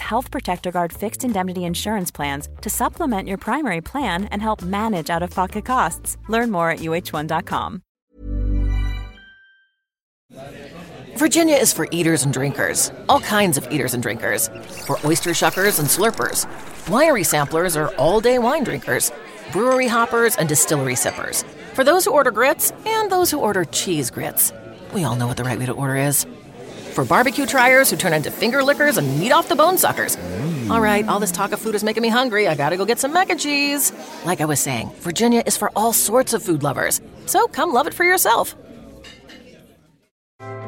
Health Protector Guard fixed indemnity insurance plans to supplement your primary plan and help manage out of pocket costs. Learn more at uh1.com. Virginia is for eaters and drinkers, all kinds of eaters and drinkers, for oyster shuckers and slurpers. Winery samplers are all day wine drinkers, brewery hoppers and distillery sippers, for those who order grits and those who order cheese grits. We all know what the right way to order is. For barbecue triers who turn into finger lickers and meat off the bone suckers. Mm. All right, all this talk of food is making me hungry. I gotta go get some mac and cheese. Like I was saying, Virginia is for all sorts of food lovers. So come love it for yourself.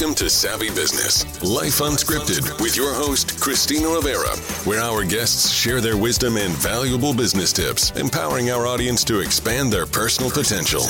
Welcome to Savvy Business, Life Unscripted, with your host, Christina Rivera, where our guests share their wisdom and valuable business tips, empowering our audience to expand their personal potential.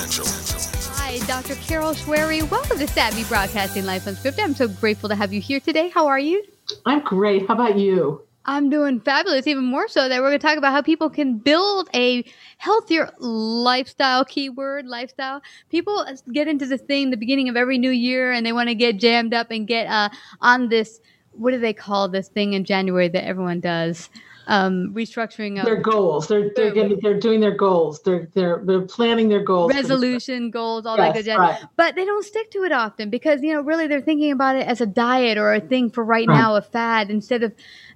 Hi, Dr. Carol Shwery. Welcome to Savvy Broadcasting Life Unscripted. I'm so grateful to have you here today. How are you? I'm great. How about you? I'm doing fabulous, even more so that we're going to talk about how people can build a healthier lifestyle, keyword lifestyle. People get into this thing the beginning of every new year and they want to get jammed up and get uh, on this, what do they call this thing in January that everyone does? Um, restructuring of their goals. They're they're getting they're doing their goals. They're they're they're planning their goals. Resolution goals, all Yes, that good jazz. right. But they don't stick to it often because you know really they're thinking about it as a diet or a thing for right Right. now, a fad instead of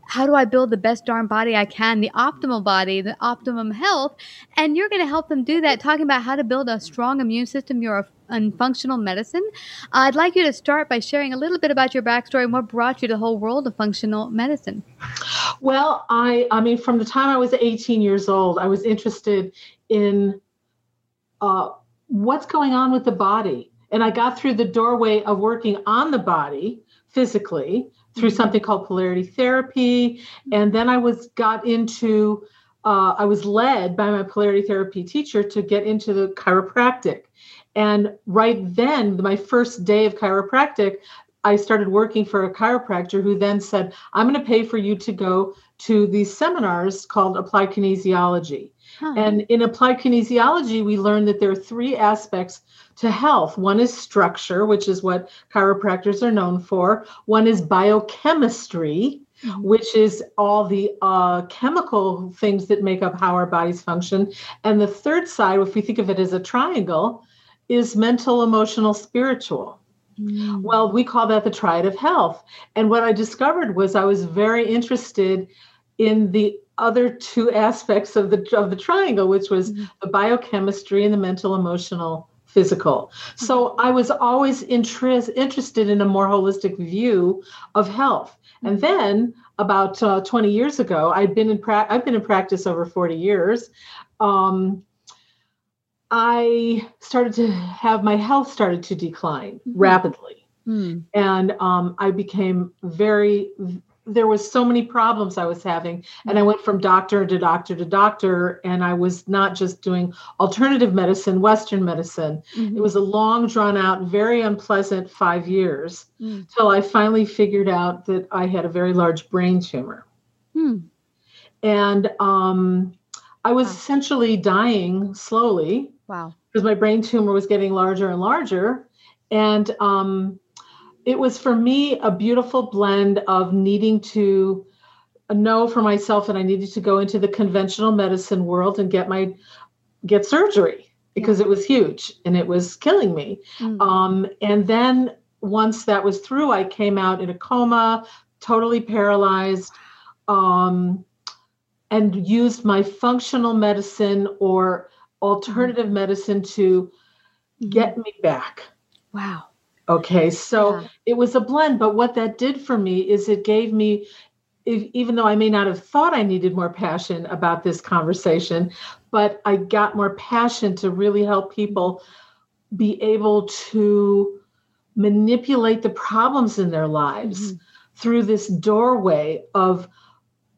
how do I build the best darn body I can, the optimal body, the optimum health, and you're going to help them do that. Talking about how to build a strong immune system, you're a functional medicine. I'd like you to start by sharing a little bit about your backstory and what brought you to the whole world of functional medicine. Well, I I mean, from the time I was 18 years old, I was interested in uh, what's going on with the body, and I got through the doorway of working on the body physically through something called polarity therapy, and then I was got into. Uh, I was led by my polarity therapy teacher to get into the chiropractic. And right then, my first day of chiropractic, I started working for a chiropractor who then said, I'm going to pay for you to go to these seminars called applied kinesiology. Huh. And in applied kinesiology, we learned that there are three aspects to health. One is structure, which is what chiropractors are known for. One is biochemistry, which is all the uh, chemical things that make up how our bodies function. And the third side, if we think of it as a triangle, is mental, emotional, spiritual. Well, we call that the triad of health. And what I discovered was I was very interested in the other two aspects of the of the triangle, which was the biochemistry and the mental, emotional, physical. So I was always interest, interested in a more holistic view of health. And then about uh, 20 years ago, I'd been in pra- I've been in practice over 40 years. Um, I started to have my health started to decline rapidly Hmm. and um, I became very there was so many problems I was having. And I went from doctor to doctor to doctor. And I was not just doing alternative medicine, Western medicine. Mhm. It was a long, drawn out, very unpleasant five years Mm. till I finally figured out that I had a very large brain tumor. Hmm. And um, I was Wow. essentially dying slowly Wow. because my brain tumor was getting larger and larger. And um, it was for me a beautiful blend of needing to know for myself that I needed to go into the conventional medicine world and get my get surgery because it was huge and it was killing me. Mm. Um, and then once that was through, I came out in a coma, totally paralyzed, um, and used my functional medicine or alternative medicine to get me back. Wow. Okay, so Yeah. it was a blend, but what that did for me is it gave me, if, even though I may not have thought I needed more passion about this conversation, but I got more passion to really help people be able to manipulate the problems in their lives Mhm. through this doorway of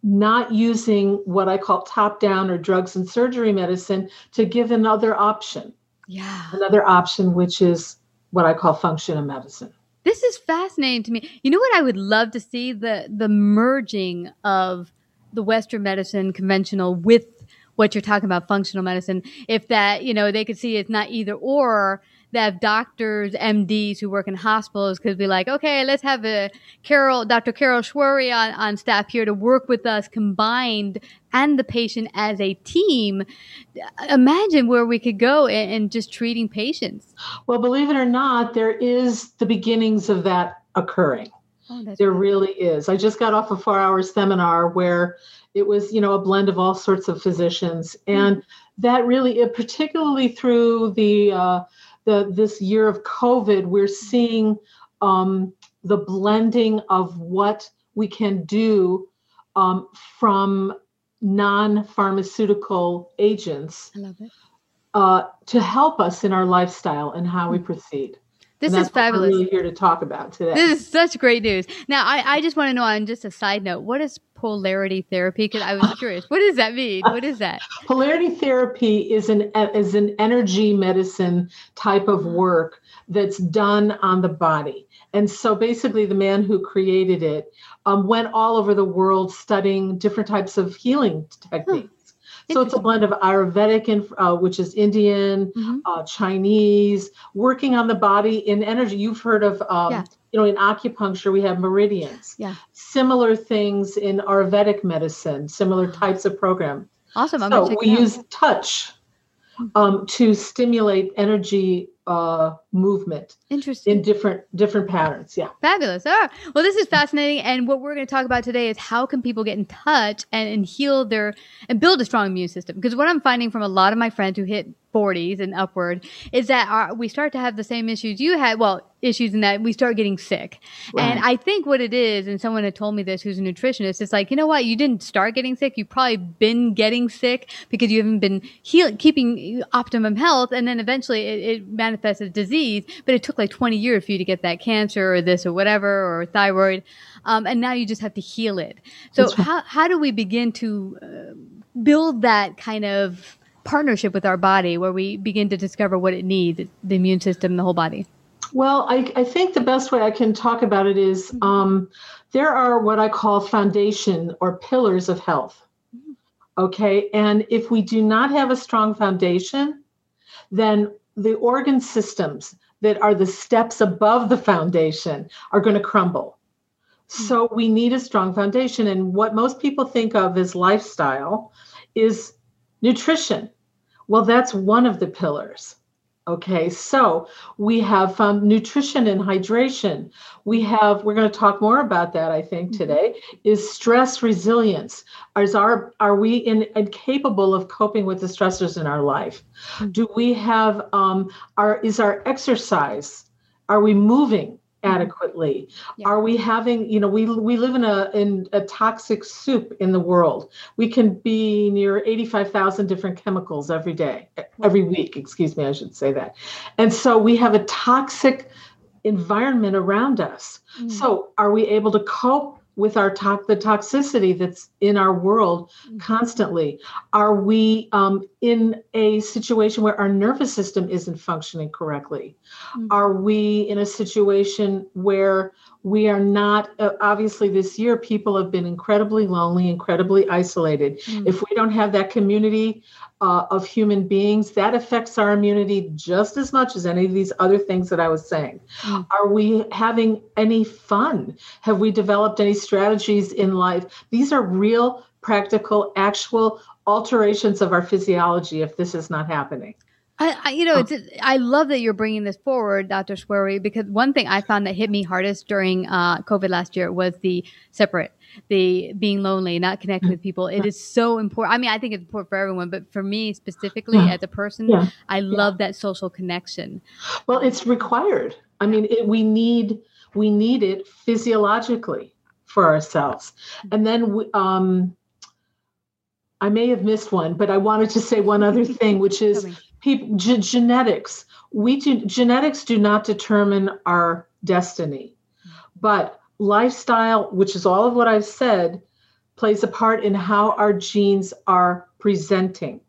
not using what I call top down or drugs and surgery medicine to give another option, Yeah. another option, which is what I call functional medicine. This is fascinating to me. You know what I would love to see the the merging of the Western medicine conventional with what you're talking about functional medicine. If that you know they could see it's not either or. That doctors, MDs who work in hospitals could be like, okay, let's have a Carol, Dr. Carol Shwery on, on staff here to work with us combined and the patient as a team. Imagine where we could go in, in just treating patients. Well, believe it or not, there is the beginnings of that occurring. Oh, There right. really is. I just got off a four hour seminar where it was, you know, a blend of all sorts of physicians. And that really, it- particularly through the, uh, the this year of COVID, we're seeing um, the blending of what we can do um, from non pharmaceutical agents I love it. uh, to help us in our lifestyle and how we proceed. This is fabulous. We're really here to talk about today. This is such great news. Now, I, I just want to know on just a side note, what is polarity therapy? Because I was curious. What does that mean? What is that? Polarity therapy is an is an energy medicine type of work that's done on the body. And so basically, the man who created it um, went all over the world studying different types of healing techniques. So it's a blend of Ayurvedic, and uh, which is Indian, Mhm. uh, Chinese, working on the body in energy. You've heard of, um, Yeah. you know, in acupuncture we have meridians. Yeah. Similar things in Ayurvedic medicine, similar types of program. Awesome. I'm So going to check we use touch um, to stimulate energy uh, movement Interesting. in different different patterns. Yeah. Fabulous. All right. Well, this is fascinating. And what we're going to talk about today is how can people get in touch and, and heal their and build a strong immune system? Because what I'm finding from a lot of my friends who hit 40s and upward is that our, we start to have the same issues you had. Well, issues in that we start getting sick. And I think what it is, and someone had told me this who's a nutritionist, it's like, you know what? You didn't start getting sick. You've probably been getting sick because you haven't been heal- keeping optimum health. And then eventually it, it manifests as disease. But it took like 20 years for you to get that cancer or this or whatever or thyroid. Um, and now you just have to heal it. So, how, how do we begin to uh, build that kind of partnership with our body where we begin to discover what it needs the immune system, the whole body? Well, I, I think the best way I can talk about it is um, there are what I call foundation or pillars of health. Okay. And if we do not have a strong foundation, then the organ systems that are the steps above the foundation are going to crumble. Hmm. So we need a strong foundation. And what most people think of as lifestyle is nutrition. Well, that's one of the pillars. Okay, so we have um, nutrition and hydration. We have, we're going to talk more about that, I think, today, is stress resilience. Is our, are we in, incapable of coping with the stressors in our life? Do we have, um, our, is our exercise, are we moving Mm-hmm. adequately? Yeah. Are we having, you know, we, we live in a, in a toxic soup in the world. We can be near 85,000 different chemicals every day, every week, excuse me, I should say that. And so we have a toxic environment around us. Mm. So are we able to cope with our to- the toxicity that's in our world constantly? Are we um, in a situation where our nervous system isn't functioning correctly? Are we in a situation where we are not? Uh, obviously, this year people have been incredibly lonely, incredibly isolated. If we don't have that community uh, of human beings, that affects our immunity just as much as any of these other things that I was saying. Are we having any fun? Have we developed any strategies in life? These are real, practical, actual alterations of our physiology if this is not happening. I, I, you know, it's, I love that you're bringing this forward, Dr. Shwery, because one thing I found that hit me hardest during uh, COVID last year was the separate, the being lonely, not connecting with people. It is so important. I mean, I think it's important for everyone, but for me specifically Yeah. as a person, Yeah. I love that social connection. Well, it's required. I mean, it, we need we need it physiologically for ourselves. And then we, um, I may have missed one, but I wanted to say one other thing, which is. People ge- genetics. We do genetics do not determine our destiny, but lifestyle, which is all of what I've said, plays a part in how our genes are presenting.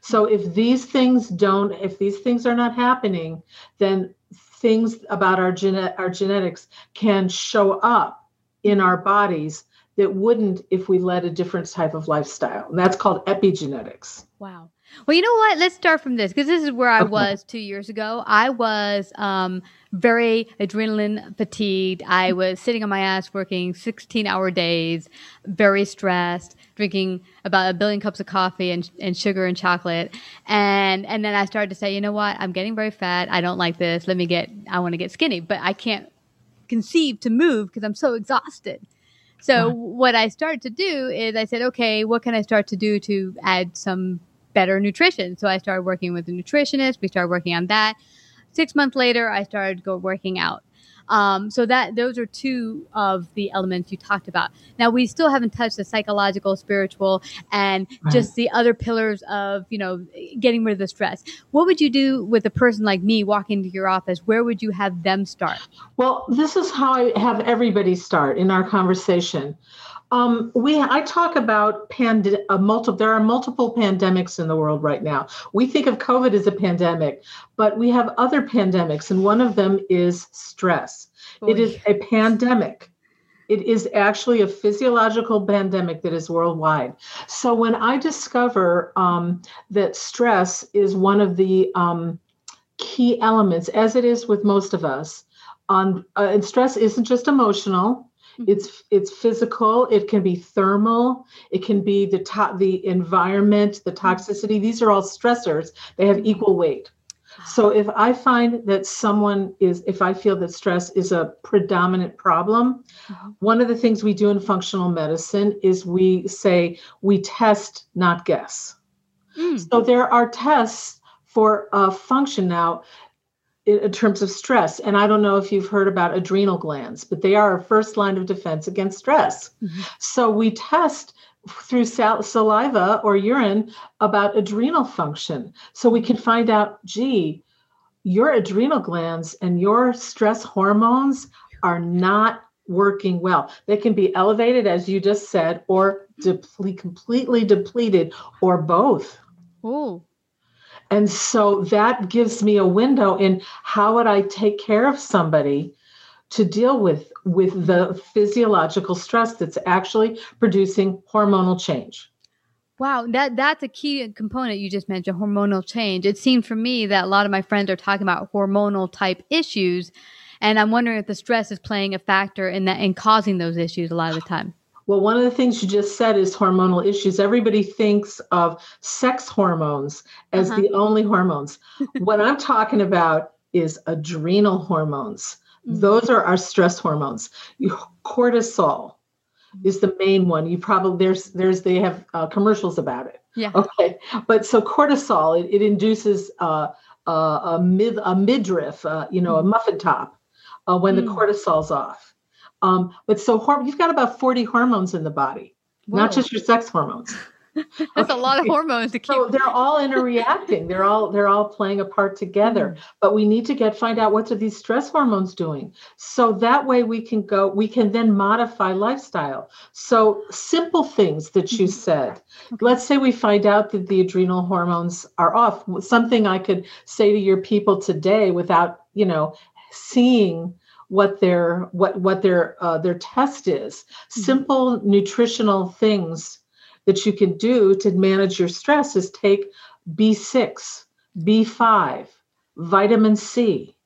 So if these things don't, if these things are not happening, then things about our genet our genetics can show up in our bodies that wouldn't if we led a different type of lifestyle. And that's called epigenetics. Wow. Well, you know what? Let's start from this because this is where I was two years ago. I was um, very adrenaline fatigued. I was sitting on my ass working 16 hour days, very stressed, drinking about a billion cups of coffee and, and sugar and chocolate. And, and then I started to say, you know what? I'm getting very fat. I don't like this. Let me get, I want to get skinny, but I can't conceive to move because I'm so exhausted. So what I started to do is I said, okay, what can I start to do to add some better nutrition? So I started working with a nutritionist. We started working on that. Six months later, I started go working out. Um, so that those are two of the elements you talked about. Now we still haven't touched the psychological, spiritual, and just the other pillars of you know getting rid of the stress. What would you do with a person like me walking into your office? Where would you have them start? Well, this is how I have everybody start in our conversation. Um, we I talk about pand- a multiple. There are multiple pandemics in the world right now. We think of COVID as a pandemic, but we have other pandemics, and one of them is stress. It is a pandemic. It is actually a physiological pandemic that is worldwide. So when I discover um, that stress is one of the um, key elements, as it is with most of us, on uh, and stress isn't just emotional Mm-hmm. it's it's physical it can be thermal it can be the to- the environment the mm-hmm. toxicity. These are all stressors. They have mm-hmm. equal weight. Ah. So if i find that someone is if i feel that stress is a predominant problem uh-huh. one of the things we do in functional medicine is we say we test not guess. Mm. So there are tests for uh, function. Now in, terms of stress. And I don't know if you've heard about adrenal glands, but they are our first line of defense against stress. Mm-hmm. So we test through sal- saliva or urine about adrenal function. So we can find out, gee, your adrenal glands and your stress hormones are not working well. They can be elevated, as you just said, or deplete, completely depleted, or both. Oh, And so that gives me a window in how would I take care of somebody to deal with with the physiological stress that's actually producing hormonal change. Wow, that that's a key component you just mentioned, hormonal change. It seemed for me that a lot of my friends are talking about hormonal type issues, and I'm wondering if the stress is playing a factor in that in causing those issues a lot of the time. Well, one of the things you just said is hormonal issues. Everybody thinks of sex hormones as Uh-huh. the only hormones. what I'm talking about is adrenal hormones. Those are our stress hormones. You- Cortisol is the main one. You probably there's there's they have uh, commercials about it. Yeah. Okay, but so cortisol it, it induces uh, uh, a mid a midriff, uh, you know, a muffin top uh, when the Mm. cortisol's off. Um, but so hor- you've got about forty hormones in the body, not just your sex hormones. That's a lot of hormones to keep. So they're all interreacting. they're all they're all playing a part together. Mm. But we need to get find out what are these stress hormones doing. So that way we can go. We can then modify lifestyle. So simple things that you Mhm. said. Let's say we find out that the adrenal hormones are off. Something I could say to your people today without you know seeing what their what what their uh, their test is. Mhm. Simple nutritional things that you can do to manage your stress is take B6, B5, vitamin C.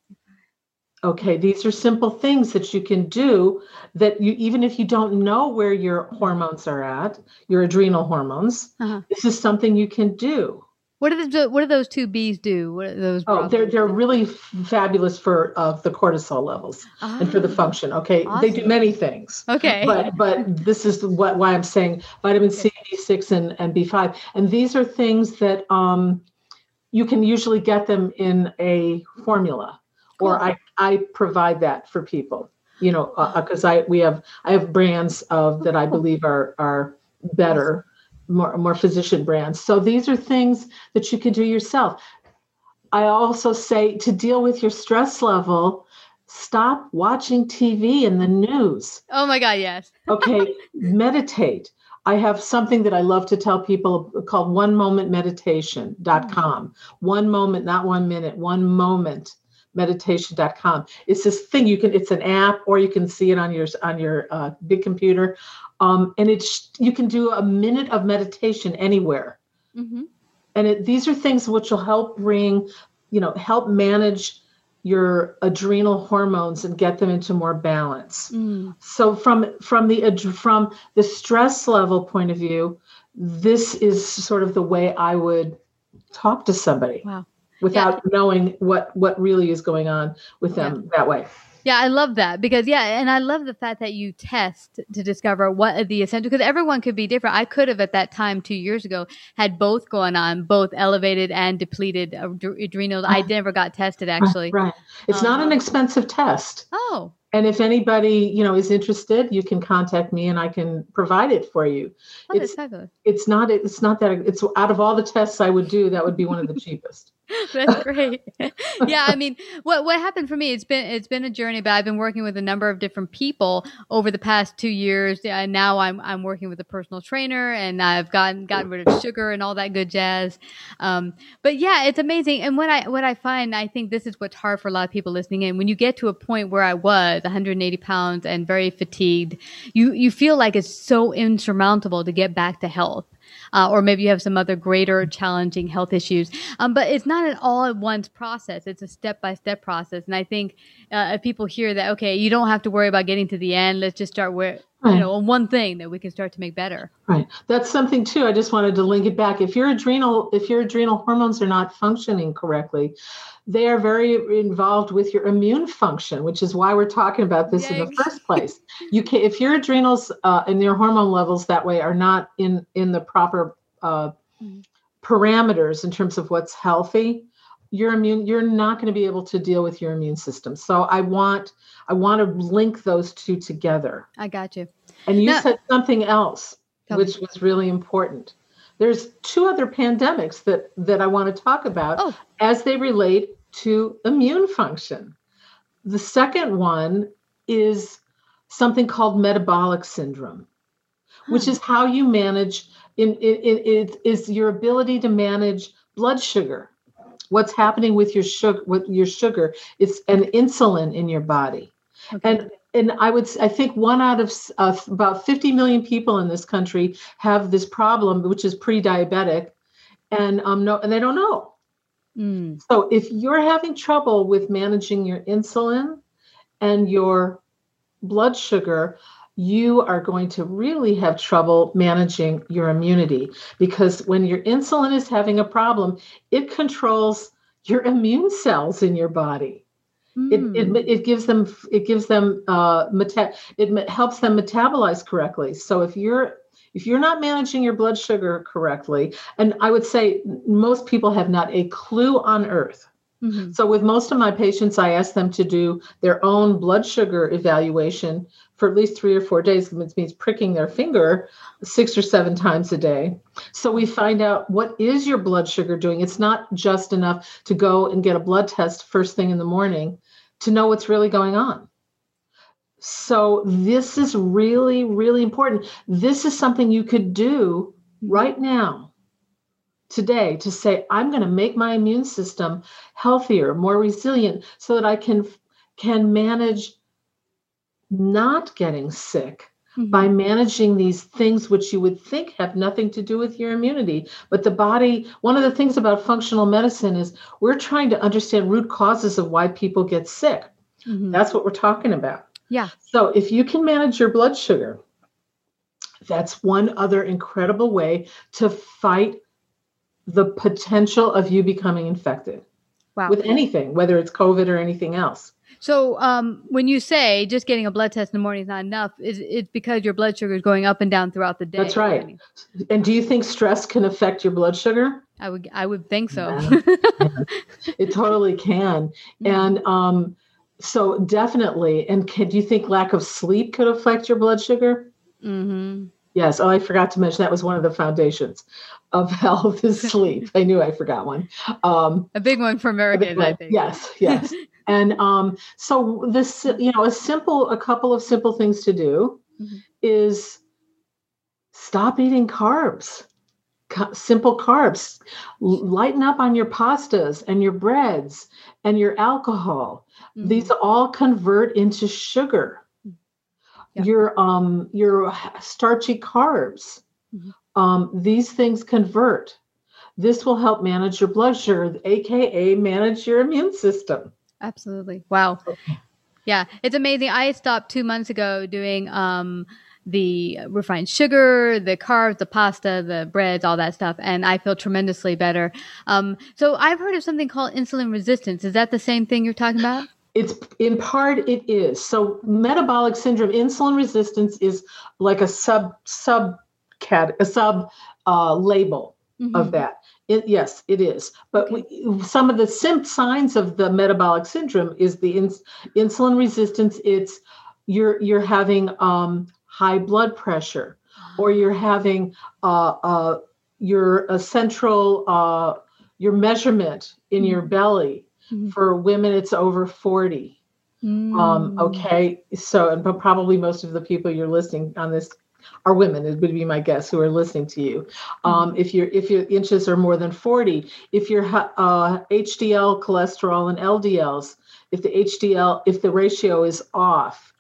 Okay, these are simple things that you can do that you even if you don't know where your hormones are at, your adrenal hormones, Uh-huh. this is something you can do. What do the, what do those two B's do? What are those? Oh, they're they're really fabulous for uh, the cortisol levels and for the Ah, function. Okay, they do many things. Okay. but but this is what why I'm saying vitamin C, B6, and and B5, and these are things that um you can usually get them in a formula, or I I provide that for people. You know, because I we have I have brands of that I believe are are better, more more physician brands. So these are things that you can do yourself. I also say to deal with your stress level, stop watching TV and the news oh my God! Yes. okay meditate i have something that i love to tell people called one moment meditation.com one moment not one minute one moment meditation.com it's this thing you can it's an app or you can see it on your on your uh, big computer um, and it's you can do a minute of meditation anywhere Mm-hmm. and it, these are things which will help bring you know help manage your adrenal hormones and get them into more balance Mm. so from from the from the stress level point of view this is sort of the way i would talk to somebody Wow. Without knowing what what really is going on with them that way. Yeah, I love that because yeah, and I love the fact that you test to discover what the essential because everyone could be different. I could have at that time two years ago had both going on, both elevated and depleted ad- adrenals. I never got tested actually. right. It's not an Um, expensive test. Oh, and if anybody you know is interested you can contact me and i can provide it for you. Oh it's it's not it's not that it's out of all the tests i would do that would be one of the cheapest That's great. yeah, I mean, what what happened for me? It's been it's been a journey, but I've been working with a number of different people over the past two years. And now I'm I'm working with a personal trainer, and I've gotten gotten rid of sugar and all that good jazz. Um, but yeah, it's amazing. And what I what I find, I think this is what's hard for a lot of people listening in. When you get to a point where I was 180 pounds and very fatigued, you you feel like it's so insurmountable to get back to health uh, or maybe you have some other greater challenging health issues. Um, but it's not an all at once process. It's a step by step process. And I think uh, if people hear that, okay, you don't have to worry about getting to the end. Let's just start where, you know, on one thing that we can start to make better. Right. That's something too. I just wanted to link it back. If your adrenal, if your adrenal hormones are not functioning correctly, they are very involved with your immune function, which is why we're talking about this in the first place. You can, if your adrenals uh, and your hormone levels that way are not in in the proper uh, Mm. parameters in terms of what's healthy, your immune you're not going to be able to deal with your immune system. So I want I want to link those two together. I got you. And you said something else, Tell me. which was really important. There's two other pandemics that that I want to talk about Oh. as they relate to immune function. The second one is something called metabolic syndrome, which hmm. is how you manage in it, it is your ability to manage blood sugar. What's happening with your sugar with your sugar? It's an insulin in your body Okay. and and I would I think one out of uh, about 50 million people in this country have this problem, which is pre-diabetic, and um no and they don't know. Mm. So if you're having trouble with managing your insulin and your blood sugar, you are going to really have trouble managing your immunity because when your insulin is having a problem, it controls your immune cells in your body it, Mm. it, it gives them it gives them uh meta- it helps them metabolize correctly so if you're if you're not managing your blood sugar correctly and i would say most people have not a clue on earth Mm-hmm. So, with most of my patients, I ask them to do their own blood sugar evaluation for at least three or four days, which means pricking their finger six or seven times a day. So, we find out what is your blood sugar doing. It's not just enough to go and get a blood test first thing in the morning to know what's really going on. So, this is really, really important. This is something you could do right now today to say i'm going to make my immune system healthier more resilient so that i can can manage not getting sick Mm-hmm. by managing these things which you would think have nothing to do with your immunity but the body one of the things about functional medicine is we're trying to understand root causes of why people get sick Mhm. that's what we're talking about Yeah. so if you can manage your blood sugar that's one other incredible way to fight the potential of you becoming infected Wow. with anything, whether it's COVID or anything else. So, um, when you say just getting a blood test in the morning is not enough, is it's because your blood sugar is going up and down throughout the day? That's right. And do you think stress can affect your blood sugar? I would, I would think so. It totally can. And um, so, definitely. And can, do you think lack of sleep could affect your blood sugar? hmm Yes. Oh, I forgot to mention that was one of the foundations of health is sleep. I knew I forgot one. Um, A big one for Americans, I think. Yes, yes. and um, so this, you know, a simple, a couple of simple things to do Mhm. is stop eating carbs. Ca- Simple carbs. L- Lighten up on your pastas and your breads and your alcohol. Mhm. These all convert into sugar. Yeah. Your um your starchy carbs. Mhm. Um, these things convert. This will help manage your blood sugar, aka manage your immune system. Absolutely. Wow. Yeah, it's amazing. I stopped two months ago doing um, the refined sugar, the carbs, the pasta, the breads, all that stuff, and I feel tremendously better. Um, so I've heard of something called insulin resistance. Is that the same thing you're talking about? It's in part it is. So metabolic syndrome, insulin resistance is like a sub sub cat a sub uh, label of Mhm. that. It, yes, it is. But we, some of the sim- signs of the metabolic syndrome is the ins- insulin resistance. It's you're you're having um, high blood pressure, or you're having uh, uh, your a central uh, your measurement in your belly. Mhm. For women, it's over forty. Um, Mm. okay, so and but probably most of the people you're listening on this are women. It would be my guess who are listening to you. Um, if your if your inches are more than forty, if your uh, HDL cholesterol and LDLs, if the HDL if the ratio is off,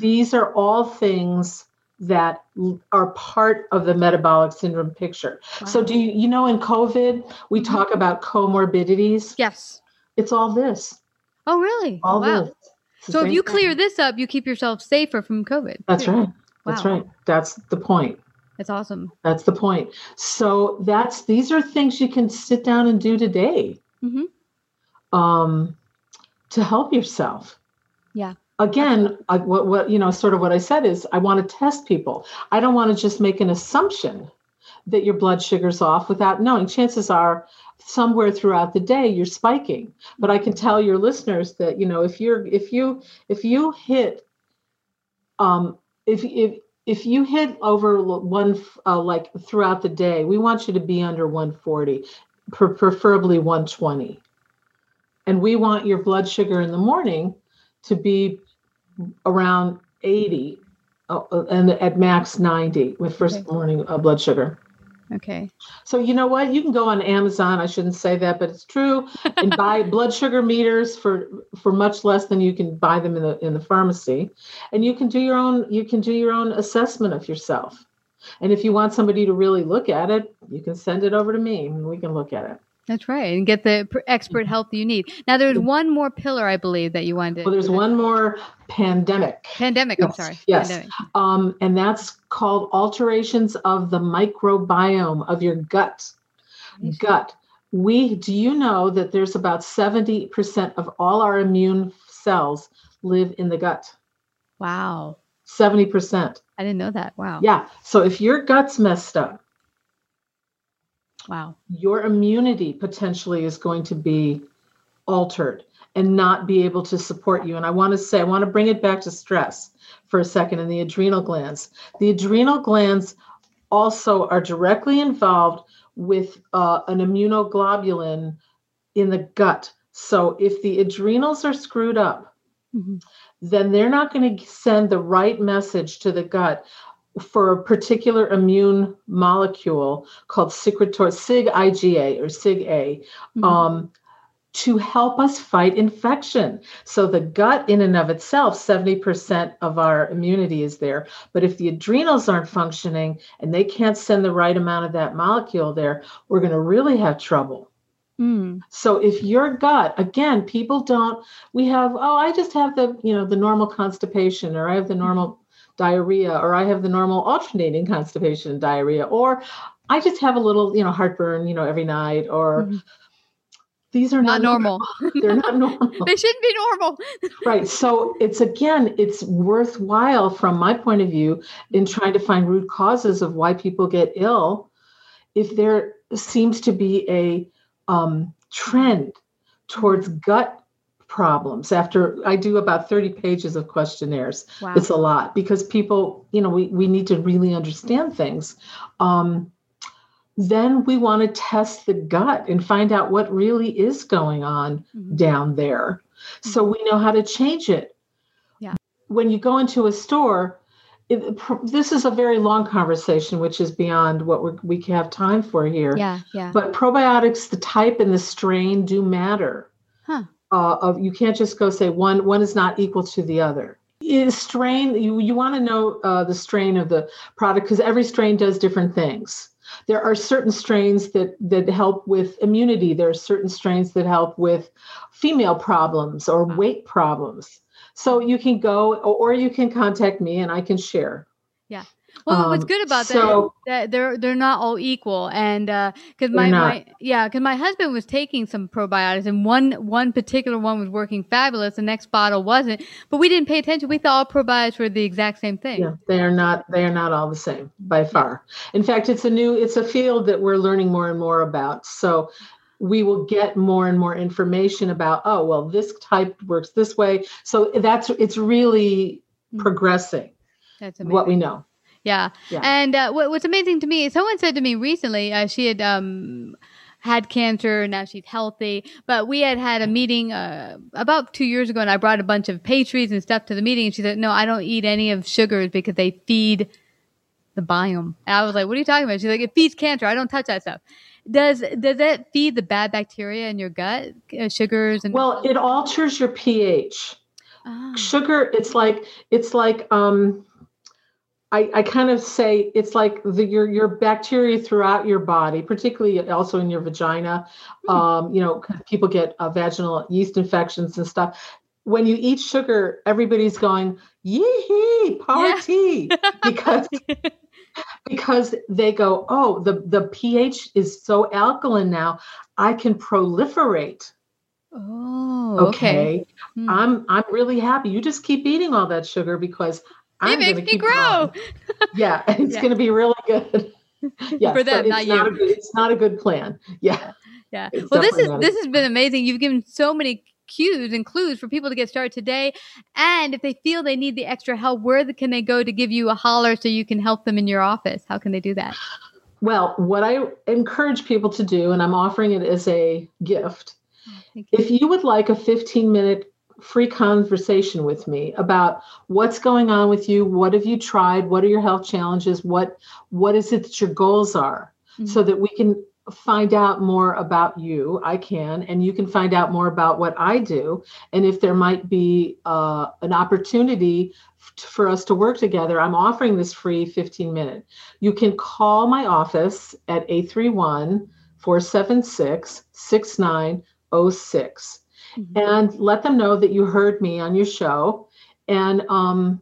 these are all things that are part of the metabolic syndrome picture. So do you you know in COVID we Mhm. talk about comorbidities? Yes. It's all this. Oh, really? All wow. this. So if you clear this up, you keep yourself safer from COVID. That's too. Right. That's right. That's the point. That's awesome. That's the point. So that's these are things you can sit down and do today Mhm. um, to help yourself. Yeah. Again, I, what what you know, sort of what I said is I want to test people. I don't want to just make an assumption that your blood sugar's off without knowing. Chances are somewhere throughout the day you're spiking. But I can tell your listeners that you know if you're if you if you hit um if if if you hit over one uh, like throughout the day, we want you to be under 140, pre- preferably 120. And we want your blood sugar in the morning to be around 80 uh, uh, and at max 90 with first Okay. morning uh, blood sugar. Okay. So you know what? You can go on Amazon. I shouldn't say that, but it's true, and buy blood sugar meters for for much less than you can buy them in the in the pharmacy, and you can do your own you can do your own assessment of yourself. And if you want somebody to really look at it, you can send it over to me, and we can look at it. That's right. And get the expert help you need. Now, there's one more pillar, I believe, that you wanted to. Well, there's one more pandemic. Pandemic. I'm sorry. yes. Pandemic. um, and that's called alterations of the microbiome of your gut. Gut. We do you know that there's about 70% of all our immune cells live in the gut? Wow. 70%. I didn't know that. Wow. Yeah. So if your gut's messed up, Wow. your immunity potentially is going to be altered and not be able to support you. And I want to say, I want to bring it back to stress for a second and the adrenal glands. The adrenal glands also are directly involved with uh, an immunoglobulin in the gut. So if the adrenals are screwed up, mm-hmm. then they're not going to send the right message to the gut for a particular immune molecule called secretory SIG IgA or SIG A. Mm-hmm. Um, to help us fight infection. So the gut in and of itself, 70% of our immunity is there. But if the adrenals aren't functioning and they can't send the right amount of that molecule there, we're going to really have trouble. Mm. So if your gut, again, people don't, we have, oh, I just have the, you know, the normal constipation or I have the normal diarrhea or I have the normal alternating constipation and diarrhea or I just have a little, you know, heartburn, you know, every night or mm these are not, not normal. normal. They're not normal. they shouldn't be normal. right. So it's again, it's worthwhile from my point of view in trying to find root causes of why people get ill. If there seems to be a um, trend towards gut problems after I do about 30 pages of questionnaires. Wow. It's a lot because people, you know, we, we need to really understand things. Um, then we want to test the gut and find out what really is going on mm-hmm. down there mm-hmm. so we know how to change it. Yeah. When you go into a store, it, this is a very long conversation, which is beyond what we we have time for here. Yeah, yeah. But probiotics, the type and the strain do matter. Huh. Uh, of you can't just go say one one is not equal to the other. Is strain you you want to know uh, the strain of the product because every strain does different things. There are certain strains that that help with immunity. There are certain strains that help with female problems or weight problems. So you can go or you can contact me and i can share. Yeah well, um, what's good about so, that, that they're they're not all equal, and because uh, my, my yeah, because my husband was taking some probiotics, and one one particular one was working fabulous, the next bottle wasn't, but we didn't pay attention. We thought all probiotics were the exact same thing. Yeah, they are not. They are not all the same by far. In fact, it's a new it's a field that we're learning more and more about. So we will get more and more information about oh well this type works this way so that's it's really mm-hmm. progressing that's amazing. what we know yeah. yeah. And uh, what, what's amazing to me, someone said to me recently, uh, she had um, had cancer, and now she's healthy. But we had had a meeting uh, about two years ago, and I brought a bunch of pastries and stuff to the meeting. And she said, "No, I don't eat any of sugars because they feed the biome." And I was like, "What are you talking about?" She's like, "It feeds cancer. I don't touch that stuff." Does does that feed the bad bacteria in your gut? Uh, sugars and well, it alters your pH. Oh. Sugar, it's like it's like um I, I kind of say it's like the, your your bacteria throughout your body, particularly also in your vagina. Hmm. Um, you know, people get uh, vaginal yeast infections and stuff. When you eat sugar, everybody's going yee party yeah. because because they go, oh, the the pH is so alkaline now, I can proliferate. Oh, okay. okay. Hmm. I'm I'm really happy. You just keep eating all that sugar because it makes me grow. yeah, it's yeah. going to be really good. yeah, for them, not you. Not good, it's not a good plan. Yeah. Yeah. Well, this is this has been amazing. You've given so many cues and clues for people to get started today. And if they feel they need the extra help, where can they go to give you a holler so you can help them in your office? How can they do that? Well, what I encourage people to do, and I'm offering it as a gift, oh, you. if you would like a 15 minute free conversation with me about what's going on with you what have you tried what are your health challenges what what is it that your goals are mm-hmm. so that we can find out more about you. I can and you can find out more about what i do and if there might be uh, an opportunity for us to work together i'm offering this free 15 minute. You can call my office at 831 476 6906 mm-hmm. and let them know that you heard me on your show and um,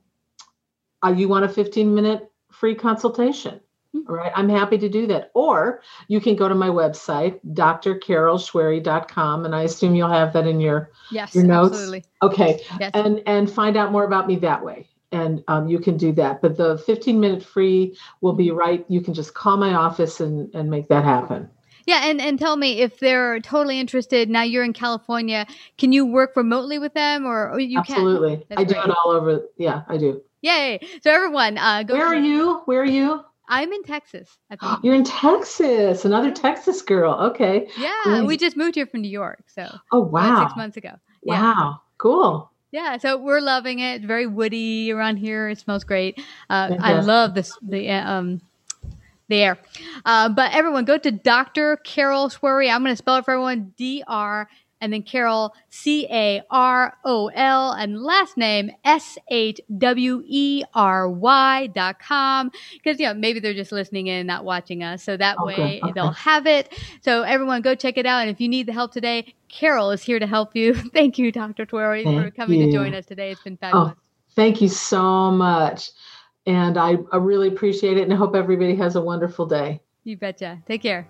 uh, you want a 15 minute free consultation. Mm-hmm. All right, I'm happy to do that. Or you can go to my website, drcarolshwery.com, and I assume you'll have that in your yes, your notes. Absolutely. Okay, yes. and and find out more about me that way and um, you can do that. But the 15 minute free will be mm-hmm. right. You can just call my office and, and make that happen. Yeah, and, and tell me if they're totally interested. Now you're in California. Can you work remotely with them, or, or you Absolutely. can? Absolutely, I do it all over. Yeah, I do. Yay! So everyone, uh, go. Where are you? Where are you? I'm in Texas. You're in Texas. Another Texas girl. Okay. Yeah, Great. we just moved here from New York. So. Oh wow! Six months ago. Yeah. Wow. Cool. Yeah, so we're loving it. Very woody around here. It smells great. Uh, I love this the uh, um the air. Uh, but everyone, go to Dr. Carol Shwery. I'm going to spell it for everyone: D R and then Carol C A R O L and last name S H W E R Y dot com because you know maybe they're just listening in, not watching us, so that okay, way okay. they'll have it. So everyone, go check it out, and if you need the help today, Carol is here to help you. thank you, Dr. Shwery, for coming you. to join us today. It's been oh, fabulous. Oh, thank you so much. And I, I really appreciate it and I hope everybody has a wonderful day. You betcha. Take care.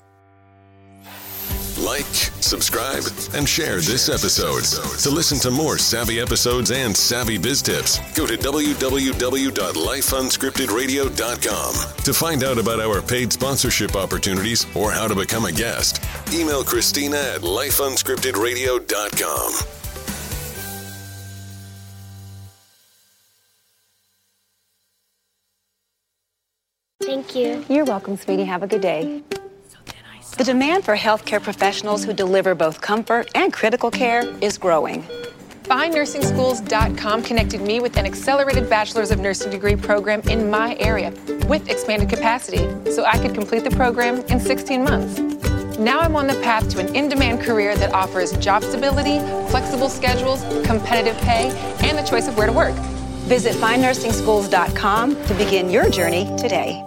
Like, subscribe, and share this episode. To listen to more savvy episodes and savvy biz tips, go to www.lifeunscriptedradio.com. To find out about our paid sponsorship opportunities or how to become a guest, email Christina at lifeunscriptedradio.com. Thank you. You're welcome, sweetie. Have a good day. The demand for healthcare professionals who deliver both comfort and critical care is growing. FindNursingSchools.com connected me with an accelerated Bachelor's of Nursing degree program in my area with expanded capacity so I could complete the program in 16 months. Now I'm on the path to an in demand career that offers job stability, flexible schedules, competitive pay, and the choice of where to work. Visit FindNursingSchools.com to begin your journey today.